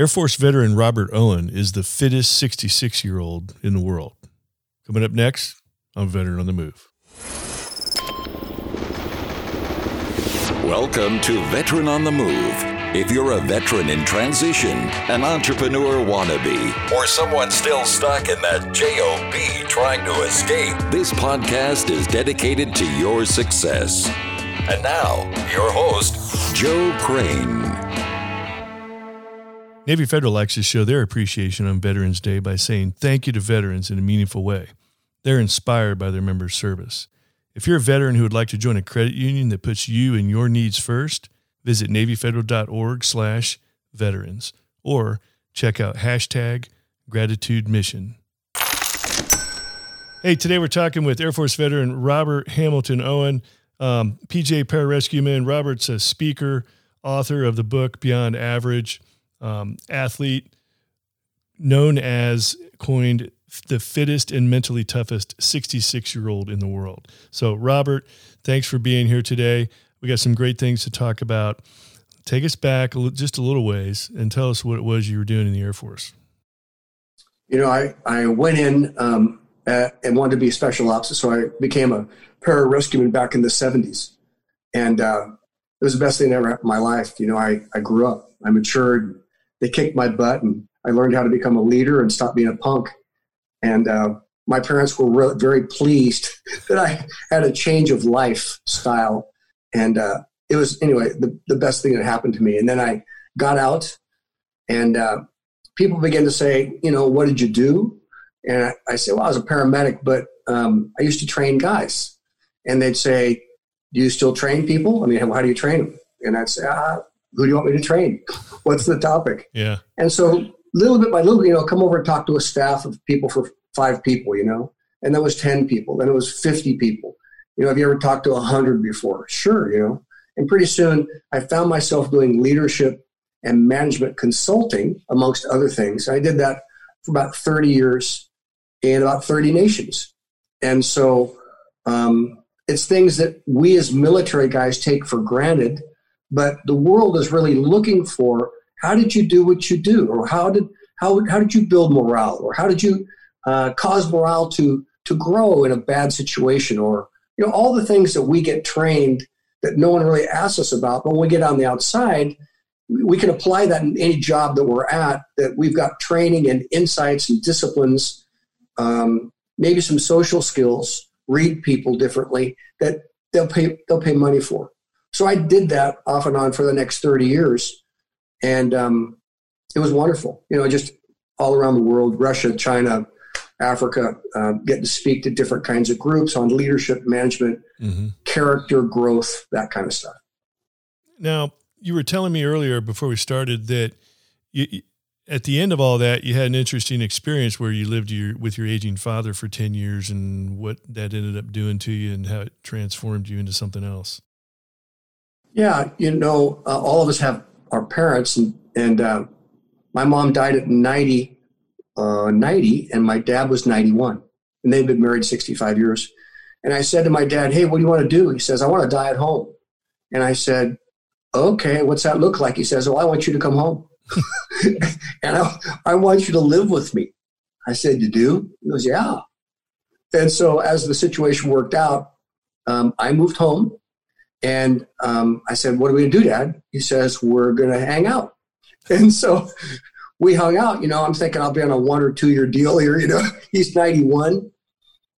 Air Force veteran Robert Owen is the fittest 66 year old in the world. Coming up next on Veteran on the Move. Welcome to Veteran on the Move. If you're a veteran in transition, an entrepreneur wannabe, or someone still stuck in that JOB trying to escape, this podcast is dedicated to your success. And now, your host, Joe Crane. Navy Federal likes to show their appreciation on Veterans Day by saying thank you to veterans in a meaningful way. They're inspired by their members' service. If you're a veteran who would like to join a credit union that puts you and your needs first, visit NavyFederal.org slash veterans or check out hashtag gratitude mission. Hey, today we're talking with Air Force veteran Robert Hamilton Owen, um, PJ pararescueman. Robert's a speaker, author of the book Beyond Average um, athlete known as coined the fittest and mentally toughest 66 year old in the world. So, Robert, thanks for being here today. We got some great things to talk about. Take us back just a little ways and tell us what it was you were doing in the Air Force. You know, I, I went in um, at, and wanted to be a special ops, so I became a pararescueman back in the 70s. And uh, it was the best thing ever in my life. You know, I, I grew up, I matured, they kicked my butt and I learned how to become a leader and stop being a punk. And uh, my parents were re- very pleased that I had a change of lifestyle. And uh, it was, anyway, the, the best thing that happened to me. And then I got out and uh, people began to say, you know, what did you do? And I, I said, well, I was a paramedic, but um, I used to train guys. And they'd say, do you still train people? I mean, how do you train them? And I'd say, ah, who do you want me to train? What's the topic? Yeah. And so little bit by little, you know, come over and talk to a staff of people for five people, you know, and that was 10 people. Then it was 50 people. You know, have you ever talked to a 100 before? Sure, you know. And pretty soon I found myself doing leadership and management consulting, amongst other things. I did that for about 30 years in about 30 nations. And so um, it's things that we as military guys take for granted but the world is really looking for how did you do what you do? Or how did how, how did you build morale? Or how did you uh, cause morale to to grow in a bad situation? Or you know all the things that we get trained that no one really asks us about but when we get on the outside we can apply that in any job that we're at that we've got training and insights and disciplines um, maybe some social skills read people differently that they'll pay they'll pay money for so I did that off and on for the next 30 years. And um, it was wonderful, you know, just all around the world Russia, China, Africa, uh, getting to speak to different kinds of groups on leadership, management, mm-hmm. character growth, that kind of stuff. Now, you were telling me earlier before we started that you, at the end of all that, you had an interesting experience where you lived your, with your aging father for 10 years and what that ended up doing to you and how it transformed you into something else. Yeah, you know, uh, all of us have our parents, and, and uh, my mom died at 90, uh, 90, and my dad was 91, and they've been married 65 years. And I said to my dad, Hey, what do you want to do? He says, I want to die at home. And I said, Okay, what's that look like? He says, Well, I want you to come home. and I, I want you to live with me. I said, You do? He goes, Yeah. And so as the situation worked out, um, I moved home and um, I said, What are we going to do, Dad? He says, We're going to hang out. And so we hung out. You know, I'm thinking I'll be on a one or two year deal here. You know, he's 91.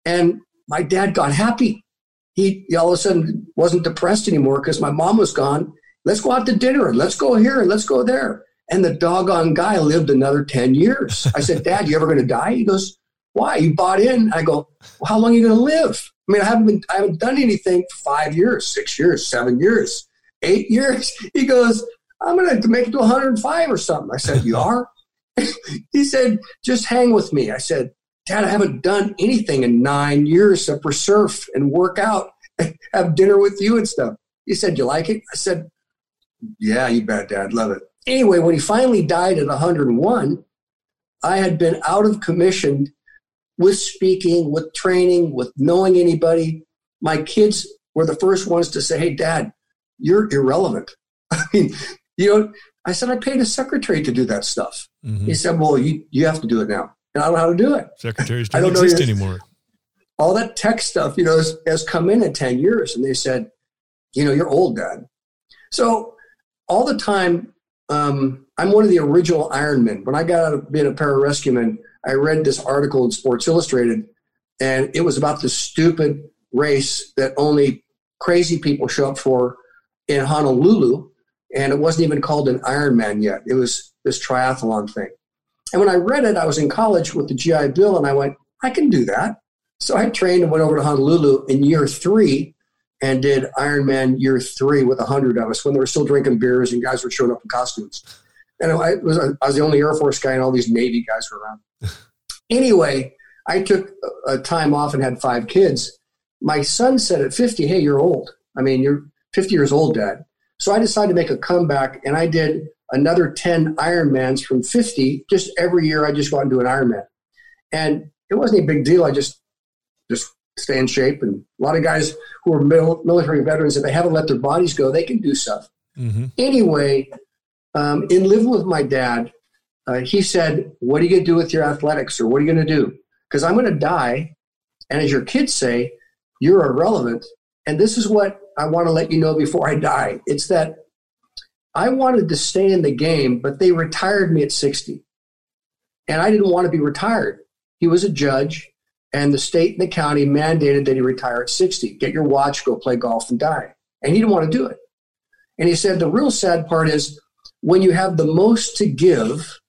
And my dad got happy. He, he all of a sudden wasn't depressed anymore because my mom was gone. Let's go out to dinner and let's go here and let's go there. And the doggone guy lived another 10 years. I said, Dad, you ever going to die? He goes, Why? You bought in? I go, well, How long are you going to live? I mean, I haven't been, I haven't done anything for five years, six years, seven years, eight years. He goes, I'm going to make it to 105 or something. I said, You are? he said, Just hang with me. I said, Dad, I haven't done anything in nine years except for surf and work out, have dinner with you and stuff. He said, You like it? I said, Yeah, you bet, Dad. Love it. Anyway, when he finally died at 101, I had been out of commission with speaking, with training, with knowing anybody. My kids were the first ones to say, Hey, dad, you're irrelevant. I mean, you know, I said, I paid a secretary to do that stuff. Mm-hmm. He said, Well, you, you have to do it now. And I don't know how to do it. Secretaries don't, don't exist anymore. All that tech stuff, you know, has, has come in in 10 years. And they said, You know, you're old, Dad. So all the time, um, I'm one of the original Ironmen. When I got out of being a pararescueman, I read this article in Sports Illustrated, and it was about the stupid race that only crazy people show up for in Honolulu, and it wasn't even called an Ironman yet. It was this triathlon thing. And when I read it, I was in college with the GI Bill, and I went, I can do that. So I trained and went over to Honolulu in year three and did Ironman year three with a hundred of us when they were still drinking beers and guys were showing up in costumes. And I was, I was the only Air Force guy, and all these Navy guys were around. Anyway, I took a time off and had five kids. My son said at 50, Hey, you're old. I mean, you're 50 years old, Dad. So I decided to make a comeback and I did another 10 Ironmans from 50. Just every year, I just go out and do an Ironman. And it wasn't a big deal. I just, just stay in shape. And a lot of guys who are military veterans, if they haven't let their bodies go, they can do stuff. Mm-hmm. Anyway, um, in living with my dad, uh, he said, What are you going to do with your athletics or what are you going to do? Because I'm going to die. And as your kids say, you're irrelevant. And this is what I want to let you know before I die. It's that I wanted to stay in the game, but they retired me at 60. And I didn't want to be retired. He was a judge, and the state and the county mandated that he retire at 60. Get your watch, go play golf, and die. And he didn't want to do it. And he said the real sad part is when you have the most to give,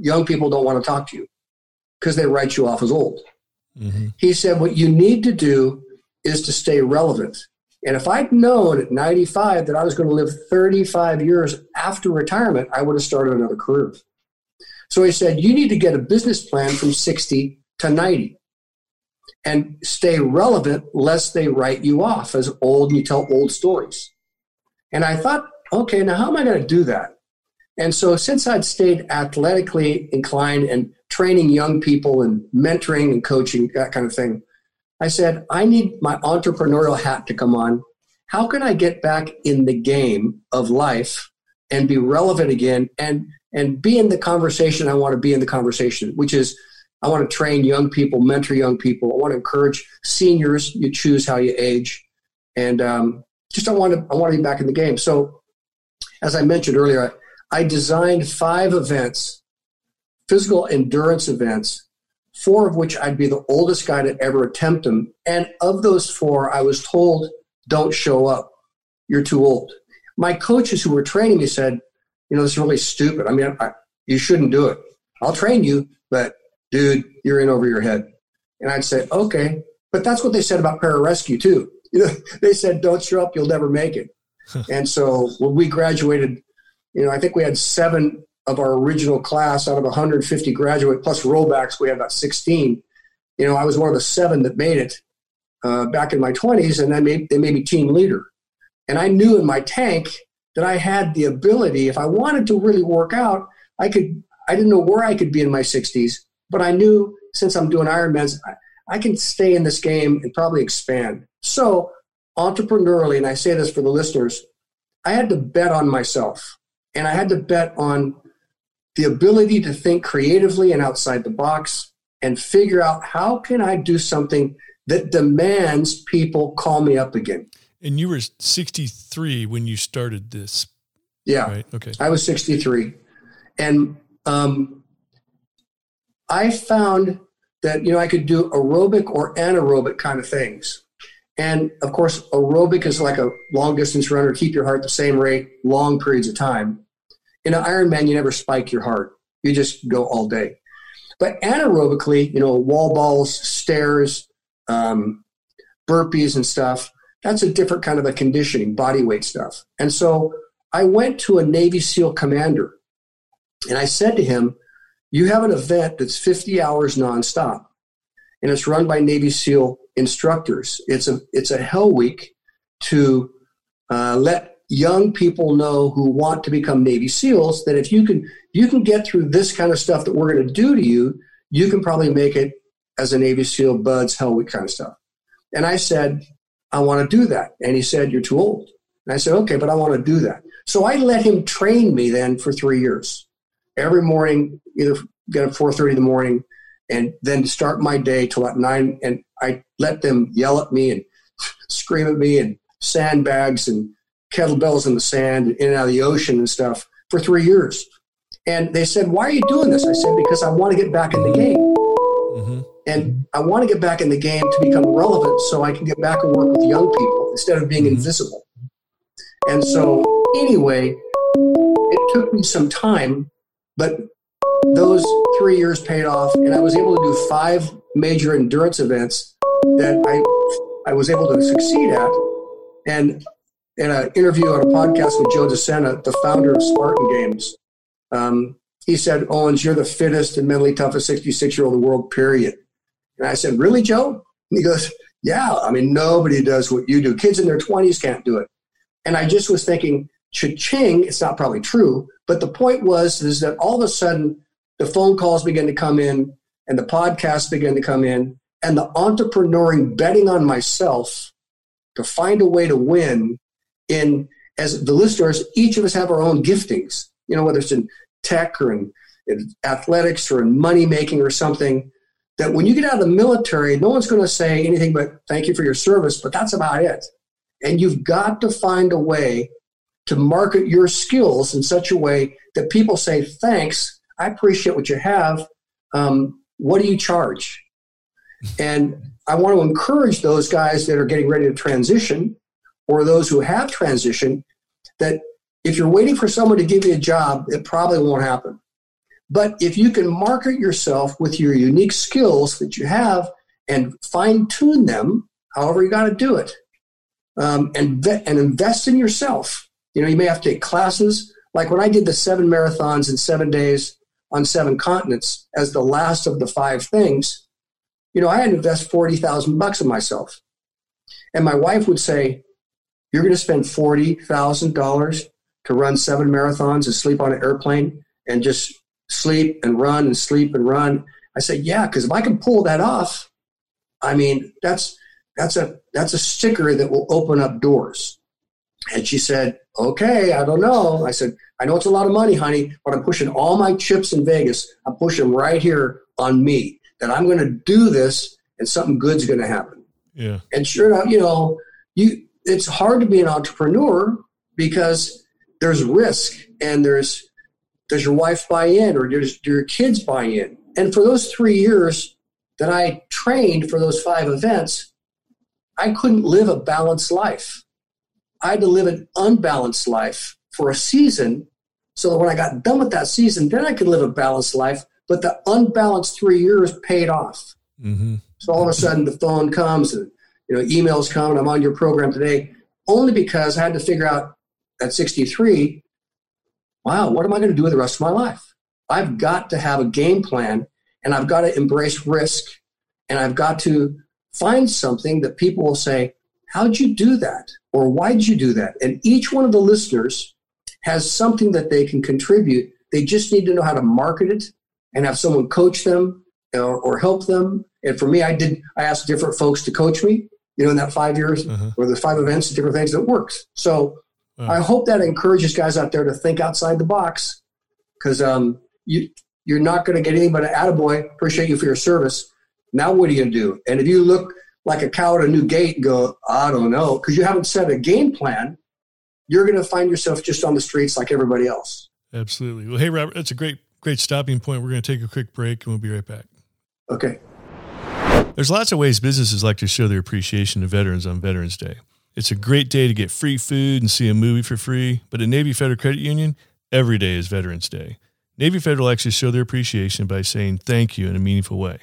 young people don't want to talk to you because they write you off as old. Mm-hmm. He said what you need to do is to stay relevant. And if I'd known at 95 that I was going to live 35 years after retirement, I would have started another career. So he said, You need to get a business plan from 60 to 90 and stay relevant lest they write you off as old and you tell old stories. And I thought, okay, now how am I going to do that? And so since I'd stayed athletically inclined and training young people and mentoring and coaching, that kind of thing, I said, I need my entrepreneurial hat to come on. How can I get back in the game of life and be relevant again and, and be in the conversation I want to be in the conversation, which is I want to train young people, mentor young people. I want to encourage seniors. You choose how you age. And um, just I want to, I want to be back in the game. So as I mentioned earlier, I, I designed five events, physical endurance events four of which I'd be the oldest guy to ever attempt them. And of those four, I was told, don't show up. You're too old. My coaches who were training me said, you know, this is really stupid. I mean, I, you shouldn't do it. I'll train you, but dude, you're in over your head. And I'd say, okay. But that's what they said about pararescue too. You know, they said, don't show up, you'll never make it. and so when we graduated, you know, I think we had seven of our original class out of 150 graduate plus rollbacks, we had about 16. You know, I was one of the seven that made it uh, back in my 20s, and then made, they made me team leader. And I knew in my tank that I had the ability, if I wanted to really work out, I could. I didn't know where I could be in my 60s, but I knew since I'm doing Ironmans, I, I can stay in this game and probably expand. So, entrepreneurially, and I say this for the listeners, I had to bet on myself, and I had to bet on the ability to think creatively and outside the box and figure out how can I do something that demands people call me up again. And you were 63 when you started this. Yeah. Right. Okay. I was 63. And um, I found that, you know, I could do aerobic or anaerobic kind of things. And of course, aerobic is like a long distance runner, keep your heart the same rate, long periods of time. In an Ironman, you never spike your heart. You just go all day. But anaerobically, you know, wall balls, stairs, um, burpees and stuff, that's a different kind of a conditioning, body weight stuff. And so I went to a Navy SEAL commander and I said to him, You have an event that's 50 hours nonstop and it's run by Navy SEAL instructors. It's a, it's a hell week to uh, let young people know who want to become Navy SEALs that if you can you can get through this kind of stuff that we're going to do to you, you can probably make it as a Navy SEAL, BUD/S, hell week kind of stuff. And I said, I want to do that. And he said, You're too old. And I said, okay, but I want to do that. So I let him train me then for three years. Every morning, either get up 4.30 in the morning and then start my day till at 9. And I let them yell at me and scream at me and sandbags and kettlebells in the sand in and out of the ocean and stuff for three years. And they said, why are you doing this? I said, because I want to get back in the game. Mm-hmm. And I want to get back in the game to become relevant so I can get back and work with young people instead of being mm-hmm. invisible. And so, anyway, it took me some time, but those three years paid off, and I was able to do five major endurance events that I I was able to succeed at. And in an interview on a podcast with Joe DeSena, the founder of Spartan Games, um, he said, Owens, you're the fittest and mentally toughest 66 year old in the world, period. And I said, Really, Joe? And he goes, Yeah, I mean, nobody does what you do. Kids in their 20s can't do it. And I just was thinking, cha-ching, it's not probably true, but the point was is that all of a sudden the phone calls began to come in and the podcasts began to come in and the entrepreneuring betting on myself to find a way to win in as the listeners, each of us have our own giftings, you know, whether it's in tech or in, in athletics or in money making or something that when you get out of the military, no one's going to say anything but thank you for your service, but that's about it. And you've got to find a way to market your skills in such a way that people say, thanks, I appreciate what you have. Um, what do you charge? And I want to encourage those guys that are getting ready to transition or those who have transitioned that if you're waiting for someone to give you a job, it probably won't happen. But if you can market yourself with your unique skills that you have and fine tune them, however you got to do it, um, and and invest in yourself. You know, you may have to take classes. Like when I did the seven marathons in seven days on seven continents as the last of the five things, you know, I had to invest forty thousand bucks in myself. And my wife would say, "You're going to spend forty thousand dollars to run seven marathons and sleep on an airplane and just sleep and run and sleep and run." I said, "Yeah, because if I can pull that off, I mean, that's that's a that's a sticker that will open up doors. And she said, Okay, I don't know. I said, I know it's a lot of money, honey, but I'm pushing all my chips in Vegas. I'm pushing them right here on me that I'm going to do this and something good's going to happen. Yeah. And sure enough, you know, you it's hard to be an entrepreneur because there's risk and there's does your wife buy in or does your kids buy in? And for those three years that I trained for those five events, I couldn't live a balanced life. I had to live an unbalanced life for a season so that when I got done with that season, then I could live a balanced life. But the unbalanced three years paid off. Mm-hmm. So all of a sudden the phone comes and you know emails come and I'm on your program today only because I had to figure out at 63, wow, what am I going to do with the rest of my life? I've got to have a game plan and I've got to embrace risk and I've got to find something that people will say, How'd you do that? Or why'd you do that? And each one of the listeners has something that they can contribute. They just need to know how to market it and have someone coach them or, or help them. And for me, I did, I asked different folks to coach me, you know, in that five years uh-huh. or the five events, different things that works. So uh-huh. I hope that encourages guys out there to think outside the box because um, you, you're not going to get anything but an attaboy. Appreciate you for your service. Now what are you going to do? And if you look like a cow at a new gate and go, I don't know, because you haven't set a game plan, you're going to find yourself just on the streets like everybody else. Absolutely. Well, hey, Robert, that's a great, great stopping point. We're going to take a quick break and we'll be right back. Okay. There's lots of ways businesses like to show their appreciation to veterans on Veterans Day. It's a great day to get free food and see a movie for free, but at Navy Federal Credit Union, every day is Veterans Day. Navy Federal likes to show their appreciation by saying thank you in a meaningful way.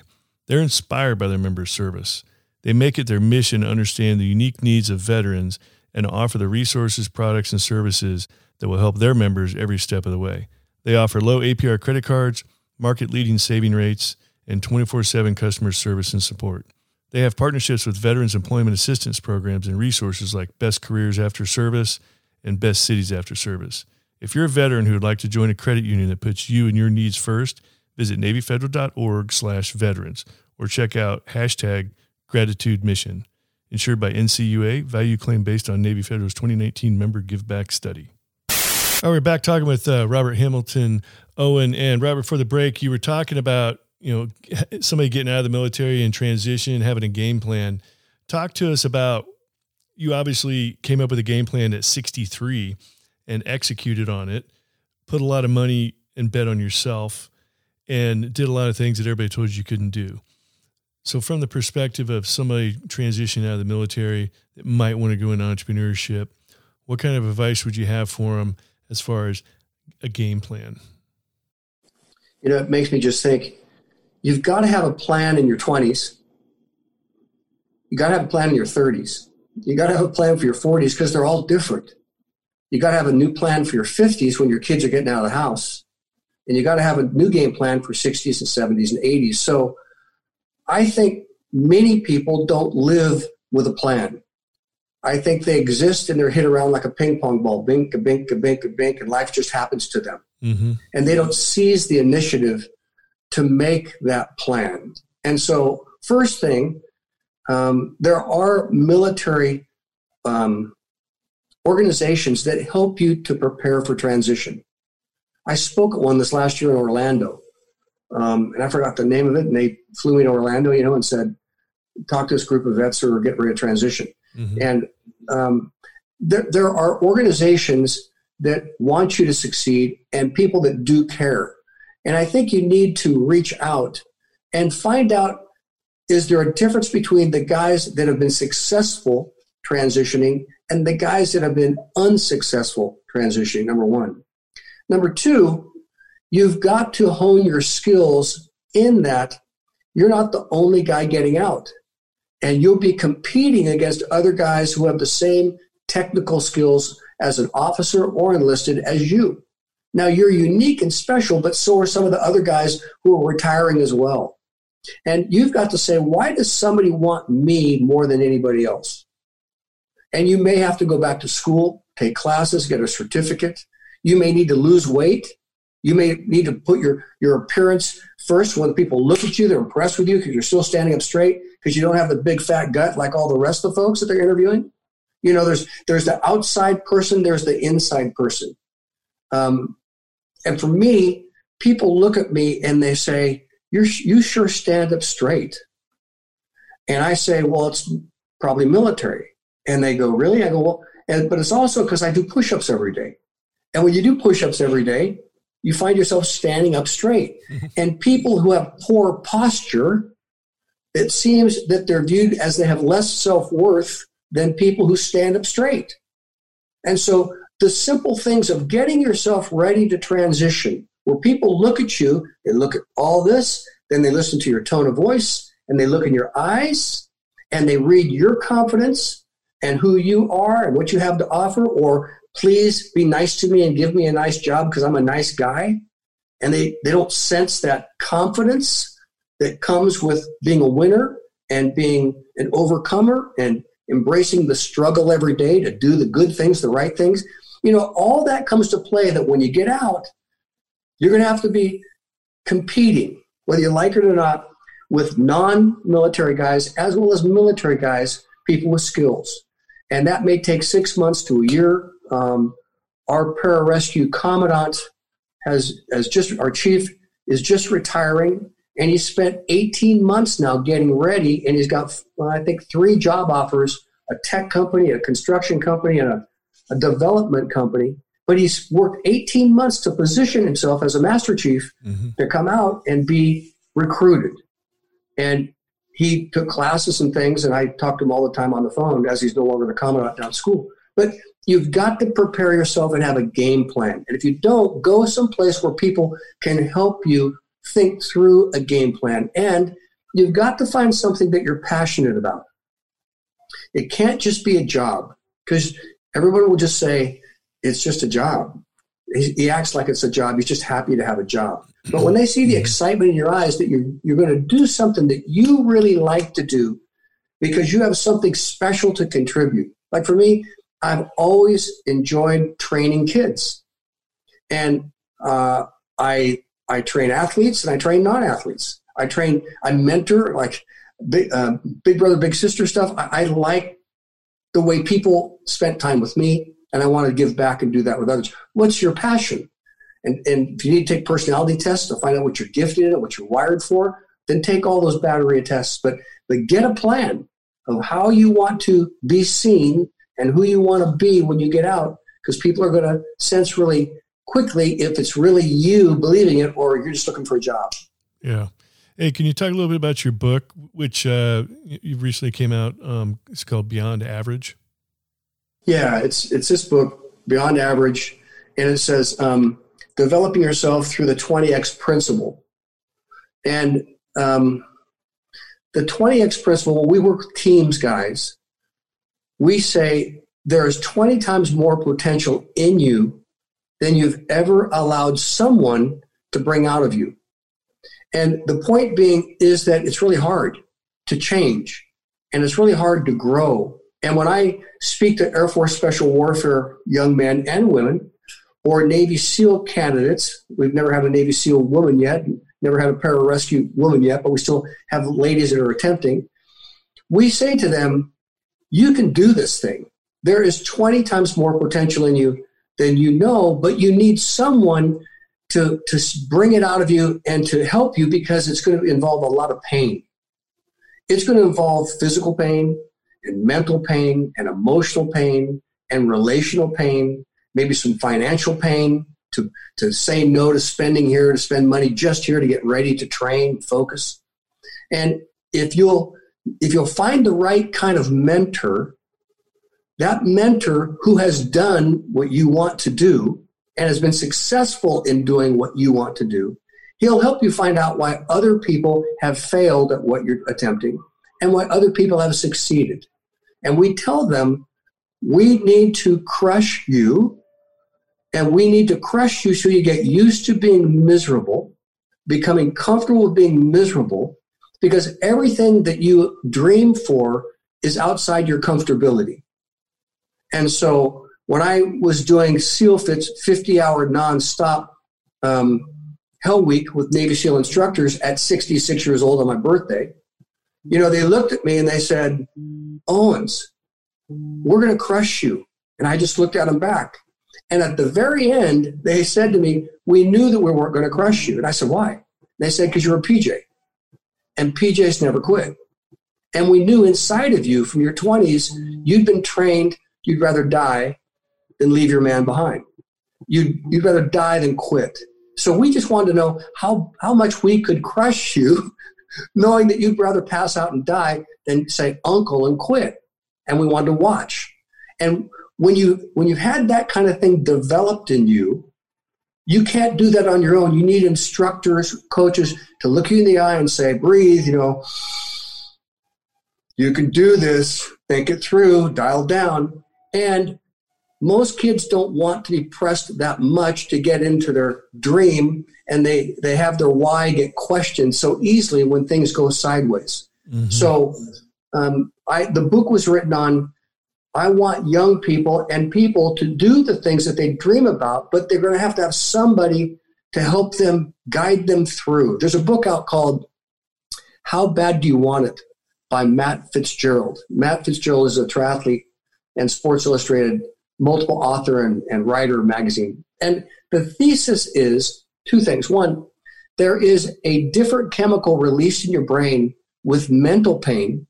They're inspired by their members' service. They make it their mission to understand the unique needs of veterans and to offer the resources, products, and services that will help their members every step of the way. They offer low APR credit cards, market leading saving rates, and 24 7 customer service and support. They have partnerships with Veterans Employment Assistance Programs and resources like Best Careers After Service and Best Cities After Service. If you're a veteran who would like to join a credit union that puts you and your needs first, visit NavyFederal.org slash veterans or check out hashtag gratitude mission. insured by NCUA, value claim based on Navy Federal's 2019 member give back study. All right, we're back talking with uh, Robert Hamilton Owen. And Robert, for the break, you were talking about, you know, somebody getting out of the military and transition, having a game plan. Talk to us about, you obviously came up with a game plan at 63 and executed on it, put a lot of money and bet on yourself, and did a lot of things that everybody told you you couldn't do. So, from the perspective of somebody transitioning out of the military that might want to go into entrepreneurship, what kind of advice would you have for them as far as a game plan? You know, it makes me just think you've got to have a plan in your 20s. You got to have a plan in your 30s. You got to have a plan for your 40s because they're all different. You got to have a new plan for your 50s when your kids are getting out of the house. And you got to have a new game plan for 60s and 70s and 80s. So, I think many people don't live with a plan. I think they exist and they're hit around like a ping pong ball, bink, a bink, a bink, a bink, and life just happens to them. Mm-hmm. And they don't seize the initiative to make that plan. And so, first thing, um, there are military um, organizations that help you to prepare for transition. I spoke at one this last year in Orlando, um, and I forgot the name of it. And they flew me to Orlando, you know, and said, talk to this group of vets who are getting ready to transition. Mm-hmm. And um, there, there are organizations that want you to succeed and people that do care. And I think you need to reach out and find out is there a difference between the guys that have been successful transitioning and the guys that have been unsuccessful transitioning, number one. Number two, You've got to hone your skills in that you're not the only guy getting out. And you'll be competing against other guys who have the same technical skills as an officer or enlisted as you. Now, you're unique and special, but so are some of the other guys who are retiring as well. And you've got to say, why does somebody want me more than anybody else? And you may have to go back to school, take classes, get a certificate. You may need to lose weight. You may need to put your, your appearance first when people look at you, they're impressed with you because you're still standing up straight because you don't have the big fat gut like all the rest of the folks that they're interviewing. You know, there's there's the outside person, there's the inside person. Um, and for me, people look at me and they say, "You you sure stand up straight." And I say, "Well, it's probably military." And they go, "Really?" I go, "Well," and, but it's also because I do push-ups every day. And when you do push-ups every day, you find yourself standing up straight. and people who have poor posture, it seems that they're viewed as they have less self worth than people who stand up straight. And so the simple things of getting yourself ready to transition, where people look at you, they look at all this, then they listen to your tone of voice, and they look in your eyes, and they read your confidence and who you are and what you have to offer, or please be nice to me and give me a nice job because I'm a nice guy. And they, they don't sense that confidence that comes with being a winner and being an overcomer and embracing the struggle every day to do the good things, the right things. You know, all that comes to play that when you get out, you're going to have to be competing, whether you like it or not, with non military guys as well as military guys, people with skills. And that may take six months to a year um, our pararescue commandant has, has just, our chief is just retiring and he spent 18 months now getting ready and he's got, well, I think, three job offers a tech company, a construction company, and a, a development company. But he's worked 18 months to position himself as a master chief mm-hmm. to come out and be recruited. And he took classes and things, and I talked to him all the time on the phone as he's no longer the commandant down school. But you've got to prepare yourself and have a game plan. And if you don't, go someplace where people can help you think through a game plan. And you've got to find something that you're passionate about. It can't just be a job because everyone will just say, it's just a job. He, he, acts like it's a job. He's just happy to have a job. But when they see the mm-hmm. excitement in your eyes that you're, you're going to do something that you really like to do because you have something special to contribute. Like for me, I've always enjoyed training kids, and uh, I I train athletes and I train non-athletes. I train I mentor like big, uh, big brother, big sister stuff. I, I like the way people spent time with me, and I want to give back and do that with others. What's your passion? And, and if you need to take personality tests to find out what you're gifted in what you're wired for, then take all those battery tests. But but get a plan of how you want to be seen and who you want to be when you get out, because people are going to sense really quickly if it's really you believing it or you're just looking for a job. Yeah. Hey, can you talk a little bit about your book, which uh, you recently came out? Um, it's called Beyond Average. Yeah, it's it's this book, Beyond Average, and it says um, developing yourself through the 20x principle. And um, the 20x principle, well, we work with teams, guys. We say there is 20 times more potential in you than you've ever allowed someone to bring out of you. And the point being is that it's really hard to change and it's really hard to grow. And when I speak to Air Force Special Warfare young men and women or Navy SEAL candidates, we've never had a Navy SEAL woman yet, never had a pararescue woman yet, but we still have ladies that are attempting. We say to them, you can do this thing. There is 20 times more potential in you than you know, but you need someone to, to bring it out of you and to help you because it's going to involve a lot of pain. It's going to involve physical pain and mental pain and emotional pain and relational pain, maybe some financial pain to, to say no to spending here, to spend money just here to get ready to train, focus. And if you'll, if you'll find the right kind of mentor, that mentor who has done what you want to do and has been successful in doing what you want to do, he'll help you find out why other people have failed at what you're attempting and why other people have succeeded. And we tell them, we need to crush you and we need to crush you so you get used to being miserable, becoming comfortable with being miserable, because everything that you dream for is outside your comfortability. And so when I was doing SEALFIT's 50 hour nonstop um, Hell Week with Navy SEAL instructors at 66 years old on my birthday, you know, they looked at me and they said, Owens, we're going to crush you. And I just looked at them back. And at the very end, they said to me, We knew that we weren't going to crush you. And I said, Why? They said, Because you're a PJ. And PJs never quit. And we knew inside of you from your 20s, you'd been trained, you'd rather die than leave your man behind. You'd, you'd rather die than quit. So we just wanted to know how, how much we could crush you, knowing that you'd rather pass out and die than say uncle and quit. And we wanted to watch. And when you when you've had that kind of thing developed in you, you can't do that on your own. You need instructors, coaches to look you in the eye and say, breathe, you know, you can do this, think it through, dial down. And most kids don't want to be pressed that much to get into their dream and they they have their why get questioned so easily when things go sideways mm-hmm. so um, I, the book was written on I want young people and people to do the things that they dream about, but they're going to have to have somebody to help them guide them through. There's a book out called How Bad Do You Want It by Matt Fitzgerald. Matt Fitzgerald is a triathlete and Sports Illustrated multiple author and, and writer magazine. And the thesis is two things. One, there is a different chemical released in your brain with mental pain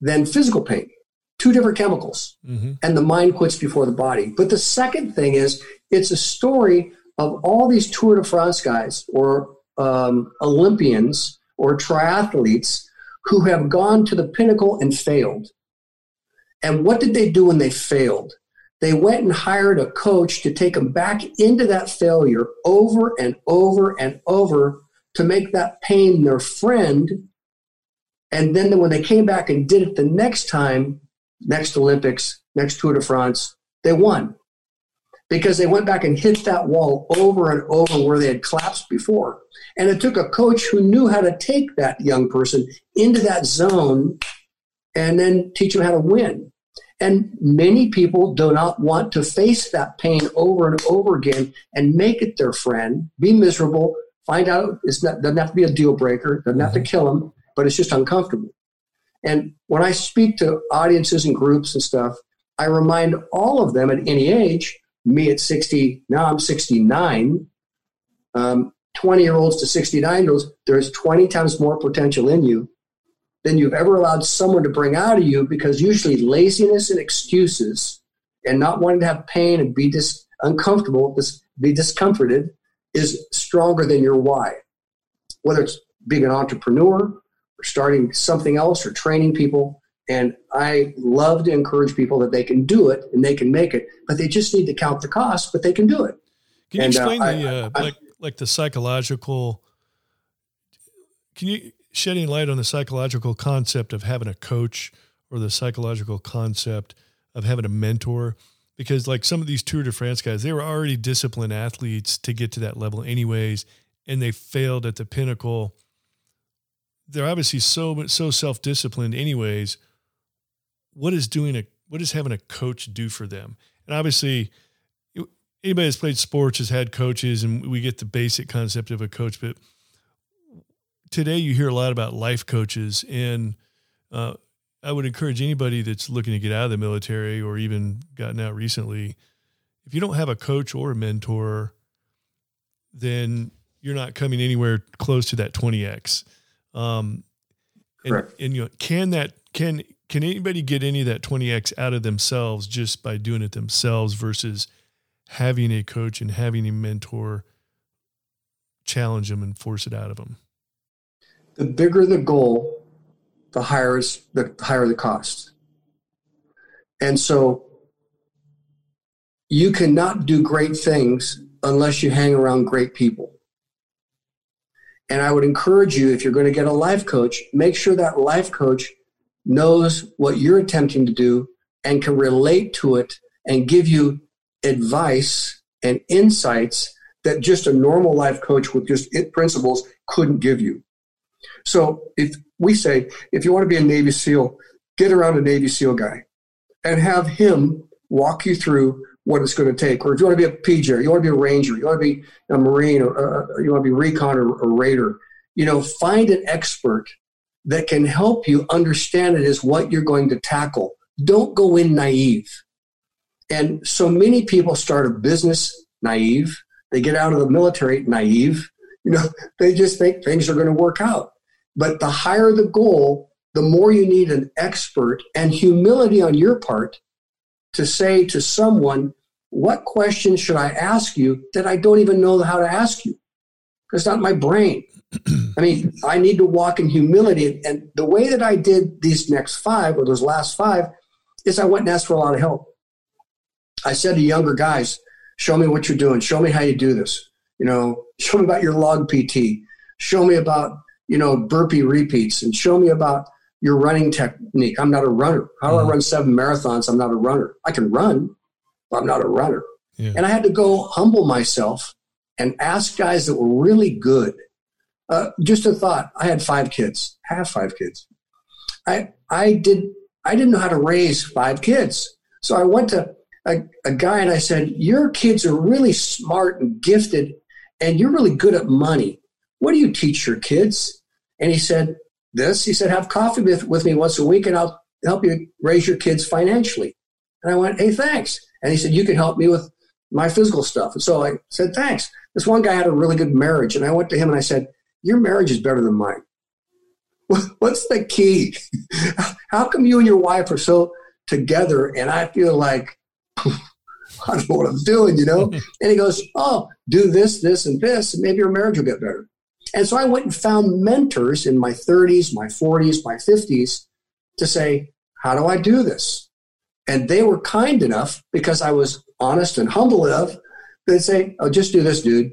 than physical pain two different chemicals mm-hmm. and the mind quits before the body. But the second thing is it's a story of all these tour de france guys or um, olympians or triathletes who have gone to the pinnacle and failed. And what did they do when they failed? They went and hired a coach to take them back into that failure over and over and over to make that pain their friend. And then when they came back and did it the next time next Olympics, next Tour de France, they won because they went back and hit that wall over and over where they had collapsed before. And it took a coach who knew how to take that young person into that zone and then teach them how to win. And many people do not want to face that pain over and over again and make it their friend, be miserable, find out it doesn't have to be a deal breaker, doesn't have to mm-hmm. kill them, but it's just uncomfortable. And when I speak to audiences and groups and stuff, I remind all of them at any age, me at 60, now I'm 69, um, 20 year olds to 69 year olds, there's 20 times more potential in you than you've ever allowed someone to bring out of you because usually laziness and excuses and not wanting to have pain and be dis- uncomfortable, dis- be discomforted is stronger than your why. Whether it's being an entrepreneur or starting something else or training people. And I love to encourage people that they can do it and they can make it, but they just need to count the cost, but they can do it. Can you and, uh, explain uh, the, uh, I, like, like the psychological, can you shed any light on the psychological concept of having a coach or the psychological concept of having a mentor? Because like some of these Tour de France guys, they were already disciplined athletes to get to that level anyways, and they failed at the pinnacle – they're obviously so so self disciplined anyways. What is doing a what is having a coach do for them? And obviously, anybody that's played sports has had coaches, and we get the basic concept of a coach. But today, you hear a lot about life coaches, and uh, I would encourage anybody that's looking to get out of the military or even gotten out recently. If you don't have a coach or a mentor, then you're not coming anywhere close to that 20x. Um, and, and you know, can that can can anybody get any of that 20x out of themselves just by doing it themselves versus having a coach and having a mentor challenge them and force it out of them? The bigger the goal, the higher is the higher the cost. And so you cannot do great things unless you hang around great people. And I would encourage you, if you're going to get a life coach, make sure that life coach knows what you're attempting to do and can relate to it and give you advice and insights that just a normal life coach with just it principles couldn't give you. So if we say, if you want to be a Navy SEAL, get around a Navy SEAL guy and have him walk you through what it's going to take. Or if you want to be a PJ, you want to be a Ranger, you want to be a Marine, or uh, you want to be recon or a Raider, you know, find an expert that can help you understand it is what you're going to tackle. Don't go in naive. And so many people start a business naive. They get out of the military naive. You know, they just think things are going to work out. But the higher the goal, the more you need an expert and humility on your part to say to someone, what questions should I ask you that I don't even know how to ask you? Because it's not my brain. I mean, I need to walk in humility. And the way that I did these next five or those last five is I went and asked for a lot of help. I said to younger guys, show me what you're doing. Show me how you do this. You know, show me about your log PT. Show me about, you know, burpee repeats and show me about your running technique. I'm not a runner. How do mm-hmm. I run seven marathons? I'm not a runner. I can run, I'm not a runner. Yeah. And I had to go humble myself and ask guys that were really good. Uh, just a thought. I had five kids, have five kids. I I did I didn't know how to raise five kids, so I went to a, a guy and I said, "Your kids are really smart and gifted, and you're really good at money. What do you teach your kids?" And he said, "This." He said, "Have coffee with, with me once a week, and I'll help you raise your kids financially." And I went, "Hey, thanks." And he said, You can help me with my physical stuff. And so I said, Thanks. This one guy had a really good marriage. And I went to him and I said, Your marriage is better than mine. What's the key? How come you and your wife are so together? And I feel like, I don't know what I'm doing, you know? and he goes, Oh, do this, this, and this, and maybe your marriage will get better. And so I went and found mentors in my 30s, my 40s, my 50s to say, How do I do this? And they were kind enough because I was honest and humble enough. They'd say, "Oh, just do this, dude.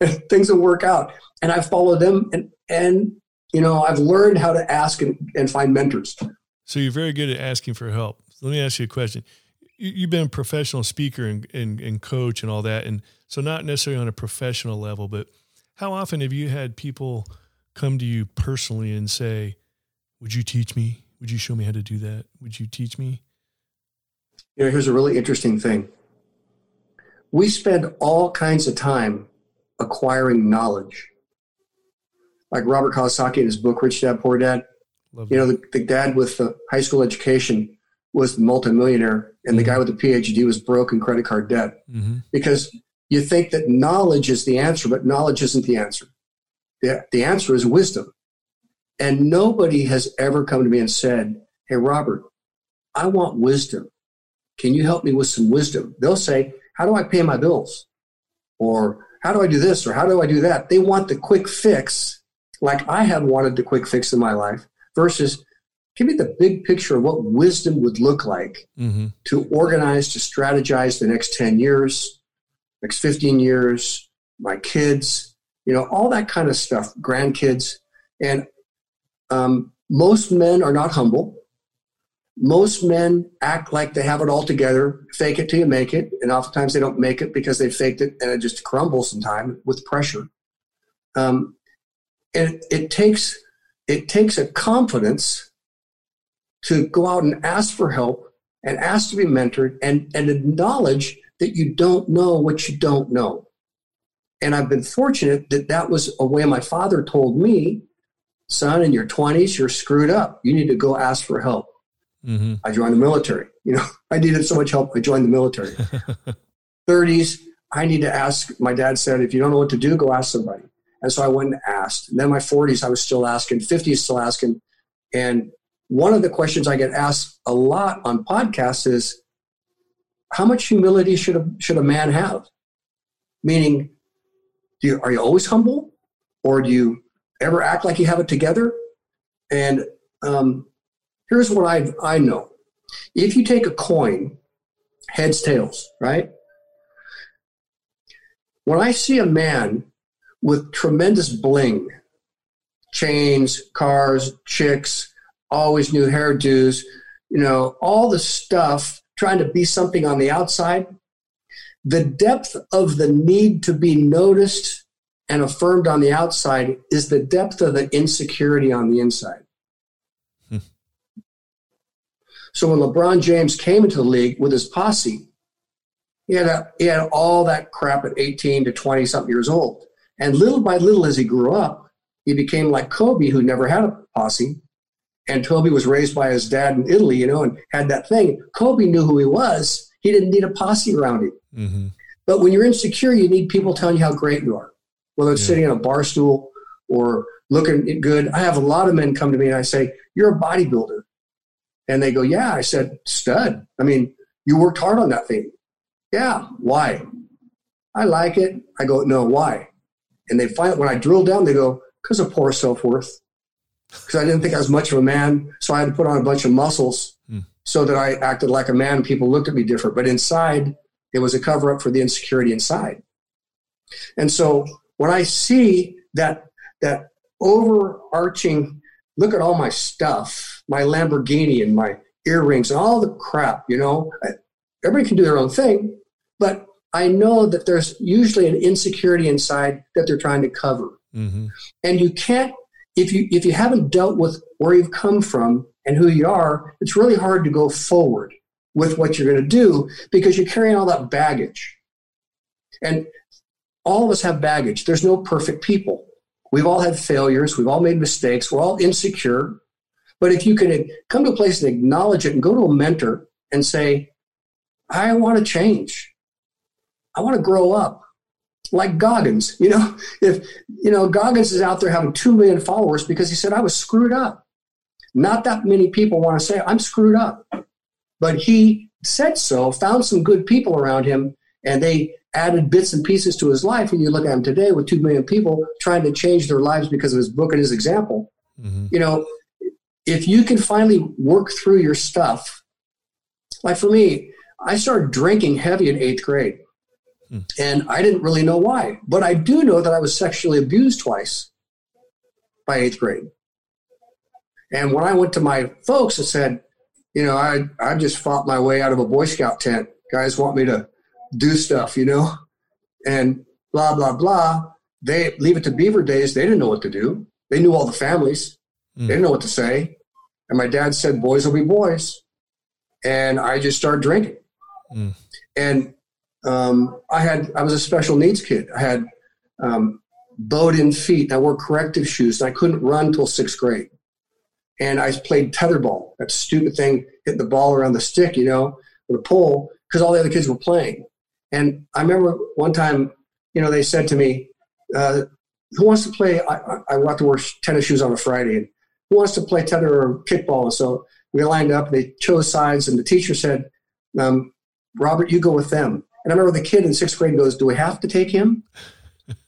Things will work out." And I followed them, and and you know, I've learned how to ask and, and find mentors. So you're very good at asking for help. Let me ask you a question. You've been a professional speaker and, and, and coach and all that, and so not necessarily on a professional level, but how often have you had people come to you personally and say, "Would you teach me? Would you show me how to do that? Would you teach me?" You know, here's a really interesting thing. We spend all kinds of time acquiring knowledge. like Robert Kiyosaki in his book Rich Dad Poor Dad. Love you know, the, the, dad with the high school education was the multimillionaire, and mm-hmm. the guy with the PhD was broke in credit card debt. Mm-hmm. Because you think that knowledge is the answer, but knowledge isn't the answer. The, the answer is wisdom. And nobody has ever come to me and said, Hey, Robert, I want wisdom. Can you help me with some wisdom? They'll say, How do I pay my bills? Or how do I do this? Or how do I do that? They want the quick fix, like I have wanted the quick fix in my life, versus give me the big picture of what wisdom would look like mm-hmm. to organize, to strategize the next 10 years, next 15 years, my kids, you know, all that kind of stuff, grandkids. And um, most men are not humble. Most men act like they have it all together, fake it till you make it, and oftentimes they don't make it because they faked it and it just crumbles sometime with pressure. Um, and it, it takes it takes a confidence to go out and ask for help and ask to be mentored and, and acknowledge that you don't know what you don't know. And I've been fortunate that that was a way my father told me, son, in your 20s, you're screwed up. You need to go ask for help. Mm-hmm. I joined the military. You know, I needed so much help. I joined the military. 30s, I need to ask. My dad said, if you don't know what to do, go ask somebody. And so I went and asked. And then my 40s, I was still asking. 50s, still asking. And one of the questions I get asked a lot on podcasts is, how much humility should a, should a man have? Meaning, do you, are you always humble, or do you ever act like you have it together? And um, here's what I I know: if you take a coin, heads tails, right? When I see a man with tremendous bling, chains, cars, chicks, always new hairdos, you know, all the stuff trying to be something on the outside, the depth of the need to be noticed and affirmed on the outside is the depth of the insecurity on the inside. Hmm. So when LeBron James came into the league with his posse, he had, a, he had all that crap at 18 to 20 something years old. And little by little, as he grew up, he became like Kobe, who never had a posse. And Kobe was raised by his dad in Italy, you know, and had that thing. Kobe knew who he was. He didn't need a posse around him. Mm-hmm. But when you're insecure, you need people telling you how great you are, whether it's yeah. sitting on a bar stool or looking good. I have a lot of men come to me and I say, You're a bodybuilder. And they go, Yeah. I said, Stud. I mean, you worked hard on that thing. Yeah. Why? I like it. I go, No, why? And they find when I drill down, they go, because of poor self worth. Because I didn't think I was much of a man. So I had to put on a bunch of muscles mm. so that I acted like a man. People looked at me different. But inside, it was a cover up for the insecurity inside. And so when I see that, that overarching, look at all my stuff, my Lamborghini and my earrings and all the crap, you know, everybody can do their own thing. But I know that there's usually an insecurity inside that they're trying to cover. Mm-hmm. And you can't, if you if you haven't dealt with where you've come from and who you are, it's really hard to go forward with what you're going to do because you're carrying all that baggage. And all of us have baggage. There's no perfect people. We've all had failures. We've all made mistakes. We're all insecure. But if you can come to a place and acknowledge it and go to a mentor and say, I want to change. I want to grow up like Goggins. You know, if you know Goggins is out there having two million followers because he said I was screwed up. Not that many people want to say I'm screwed up, but he said so. Found some good people around him, and they added bits and pieces to his life. And you look at him today with two million people trying to change their lives because of his book and his example. Mm-hmm. You know, if you can finally work through your stuff, like for me, I started drinking heavy in eighth grade. Hmm. And I didn't really know why. But I do know that I was sexually abused twice by eighth grade. And when I went to my folks, and said, you know, I, I just fought my way out of a Boy Scout tent. Guys want me to do stuff, you know, and blah, blah, blah. They leave it to Beaver Days. They didn't know what to do. They knew all the families. Mm. They didn't know what to say. And my dad said, boys will be boys. And I just started drinking. Mm. And um, I had I was a special needs kid. I had um, bowed in feet. I wore corrective shoes and I couldn't run till sixth grade. And I played tetherball, that stupid thing, hitting the ball around the stick, you know, with a pole, because all the other kids were playing. And I remember one time, you know, they said to me, uh, who wants to play? I, I, I want to wear tennis shoes on a Friday. And who wants to play tether or kickball? And so we lined up, they chose sides, and the teacher said, um, Robert, you go with them. And I remember the kid in sixth grade goes, Do we have to take him?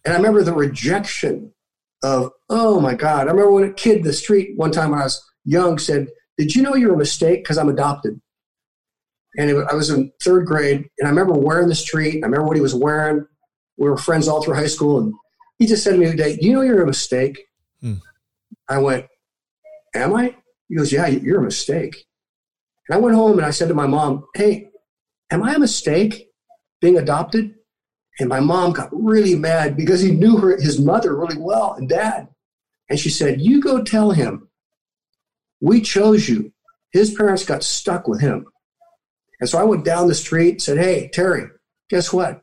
And I remember the rejection of, oh my God. I remember when a kid in the street one time when I was young said, Did you know you're a mistake? Because I'm adopted. And it, I was in third grade, and I remember wearing the street. I remember what he was wearing. We were friends all through high school. And he just said to me one day, You know you're a mistake? Hmm. I went, Am I? He goes, Yeah, you're a mistake. And I went home and I said to my mom, Hey, am I a mistake being adopted? And my mom got really mad because he knew her, his mother really well and dad. And she said, You go tell him, we chose you. His parents got stuck with him. And so I went down the street and said, Hey, Terry, guess what?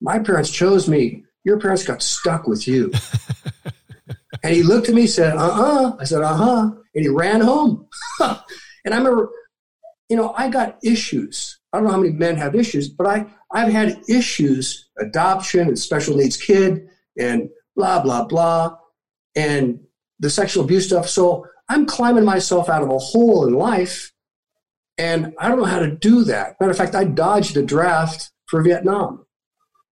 My parents chose me. Your parents got stuck with you. and he looked at me and said, Uh uh-uh. uh I said, Uh huh. And he ran home. and I remember, you know, I got issues. I don't know how many men have issues, but I, I've had issues, adoption and special needs kid and blah, blah, blah, and the sexual abuse stuff. So I'm climbing myself out of a hole in life, and I don't know how to do that. Matter of fact, I dodged the draft for Vietnam.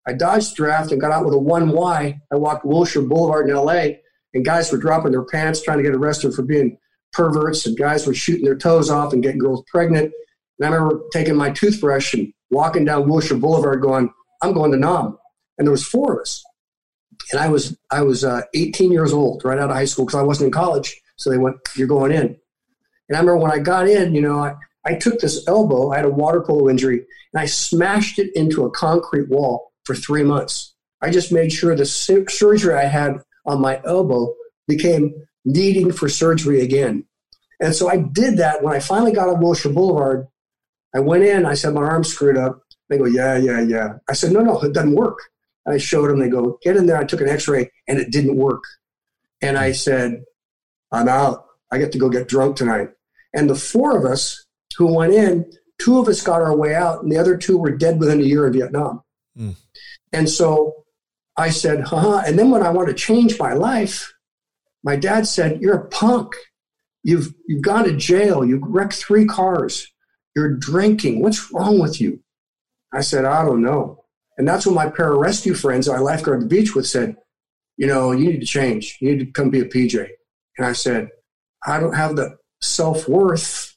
I dodged draft and got out with a 1Y. I walked Wilshire Boulevard in LA, and guys were dropping their pants trying to get arrested for being perverts, and guys were shooting their toes off and getting girls pregnant. And I remember taking my toothbrush and walking down Wilshire Boulevard going, I'm going to Nam. And there was four of us. And I was I was uh, 18 years old, right out of high school, because I wasn't in college. So they went, You're going in. And I remember when I got in, you know, I, I took this elbow, I had a water polo injury, and I smashed it into a concrete wall for three months. I just made sure the surgery I had on my elbow became needing for surgery again. And so I did that when I finally got on Wilshire Boulevard. I went in, I said, my arm's screwed up. They go, yeah, yeah, yeah. I said, no, no, it doesn't work. And I showed them, they go, get in there. I took an x ray and it didn't work. And I said, I'm out. I get to go get drunk tonight. And the four of us who went in, two of us got our way out, and the other two were dead within a year in Vietnam. Mm. And so I said, huh. And then when I want to change my life, my dad said, You're a punk. You've, you've gone to jail. You've wrecked three cars. You're drinking. What's wrong with you? I said, I don't know. And that's when my pararescue friends I lifeguard the beach with said, you know, you need to change. You need to come be a PJ. And I said, I don't have the self worth,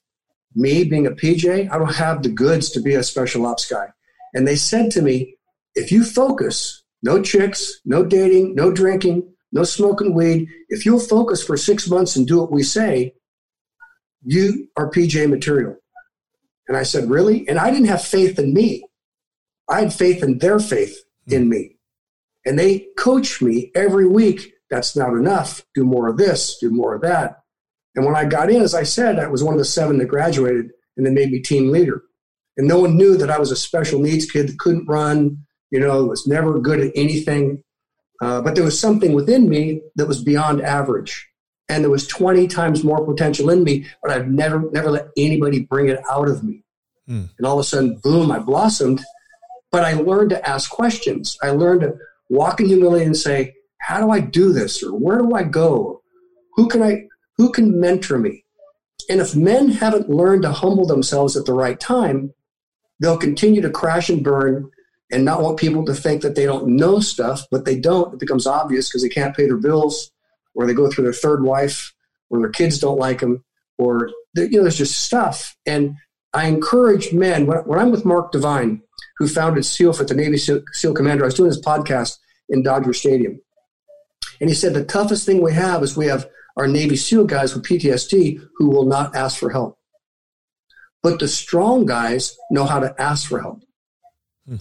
me being a PJ, I don't have the goods to be a special ops guy. And they said to me, if you focus, no chicks, no dating, no drinking, no smoking weed, if you'll focus for six months and do what we say, you are PJ material. And I said, Really? And I didn't have faith in me. I had faith in their faith hmm. in me. And they coached me every week. That's not enough. Do more of this, do more of that. And when I got in, as I said, I was one of the seven that graduated and they made me team leader. And no one knew that I was a special needs kid that couldn't run, you know, was never good at anything. Uh, but there was something within me that was beyond average and there was 20 times more potential in me, but I've never, never let anybody bring it out of me. Mm. And all of a sudden, boom, I blossomed. But I learned to ask questions. I learned to walk in humility and say, how do I do this? Or where do I go? Who can I, who can mentor me? And if men haven't learned to humble themselves at the right time, they'll continue to crash and burn and not want people to think that they don't know stuff, but they don't. It becomes obvious because they can't pay their bills or they go through their third wife, or their kids don't like them, or you know, there's just stuff. And I encourage men when, when I'm with Mark Divine, who founded Seal SEALFIT, the Navy SEAL, SEAL Commander. I was doing this podcast in Dodger Stadium, and he said the toughest thing we have is we have our Navy SEAL guys with PTSD who will not ask for help, but the strong guys know how to ask for help.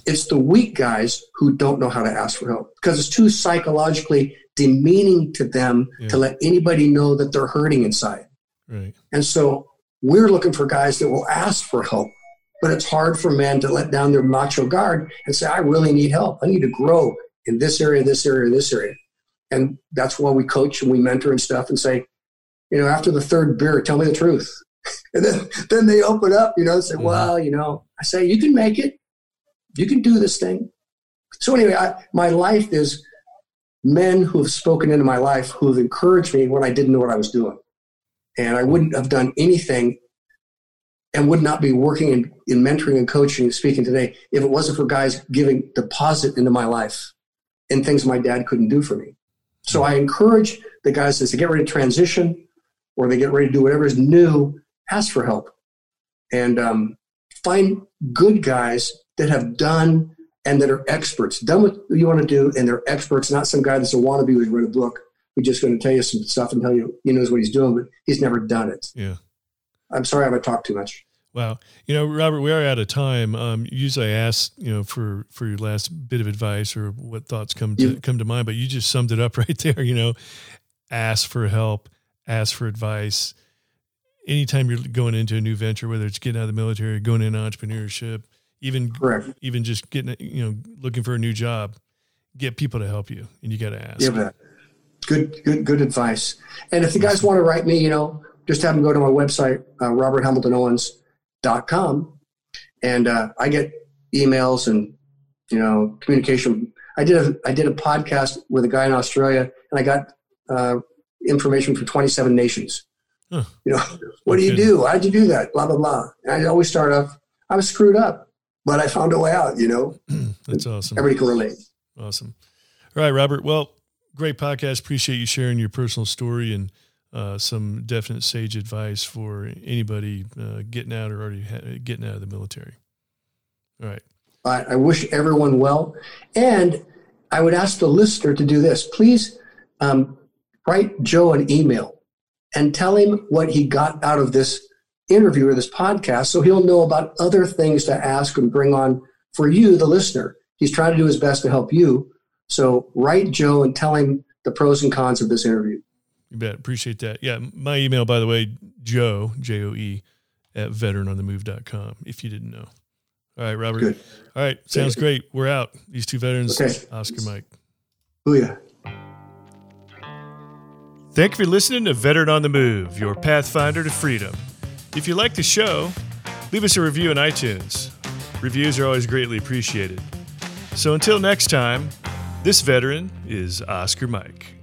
It's the weak guys who don't know how to ask for help because it's too psychologically demeaning to them yeah. to let anybody know that they're hurting inside. Right. And so we're looking for guys that will ask for help. But it's hard for men to let down their macho guard and say, I really need help. I need to grow in this area, this area, this area. and that's why we coach and we mentor and stuff and say, you know, after the third beer, tell me the truth. and then, then they open up, you know, and say, mm-hmm. well, you know, I say, you can make it. You can do this thing. So anyway, I, my life is men who have spoken into my life who have encouraged me when I didn't know what I was doing. And I wouldn't have done anything and would not be working in, in mentoring and coaching and speaking today if it wasn't for guys giving deposit into my life and things my dad couldn't do for me. So I encourage the guys as they get ready to transition or they get ready to do whatever is new, ask for help and um, find good guys that have done and that are experts, done what you want to do, and they're experts, not some guy that's a wannabe who's read a book who's just going to tell you some stuff and tell you he knows what he's doing, but he's never done it. Yeah. I'm sorry I haven't talked too much. Wow. You know, Robert, we are out of time. Um, usually I ask, you know, for, for your last bit of advice or what thoughts come to, you, come to mind, but you just summed it up right there, you know, ask for help, ask for advice. Anytime you're going into a new venture, whether it's getting out of the military, going into entrepreneurship, even, Correct. even just getting, you know, looking for a new job, get people to help you and you got to ask. Yeah, good, good, good advice. And if you guys want to write me, you know, just have them go to my website, uh, roberthamiltonowens.com. And uh, I get emails and, you know, communication. I did a, I did a podcast with a guy in Australia and I got uh, information from 27 nations. Huh. You know, what do you do? How'd you do that? Blah, blah, blah. And I always start off, I was screwed up, but I found a way out, you know? That's awesome. Everybody can relate. Awesome. All right, Robert. Well, great podcast. Appreciate you sharing your personal story and uh, some definite sage advice for anybody uh, getting out or already ha- getting out of the military. All right. I, I wish everyone well. And I would ask the listener to do this. Please um, write Joe an email and tell him what he got out of this interview or this podcast so he'll know about other things to ask and bring on for you, the listener. He's trying to do his best to help you. So write Joe and tell him the pros and cons of this interview. You bet. Appreciate that. Yeah. My email, by the way, Joe, J O E, at veteranonthemove.com, if you didn't know. All right, Robert. Good. All right. Sounds great. We're out. These two veterans, okay. Oscar Mike. Booyah. Thank you for listening to Veteran on the Move, your pathfinder to freedom. If you like the show, leave us a review on iTunes. Reviews are always greatly appreciated. So until next time, this veteran is Oscar Mike.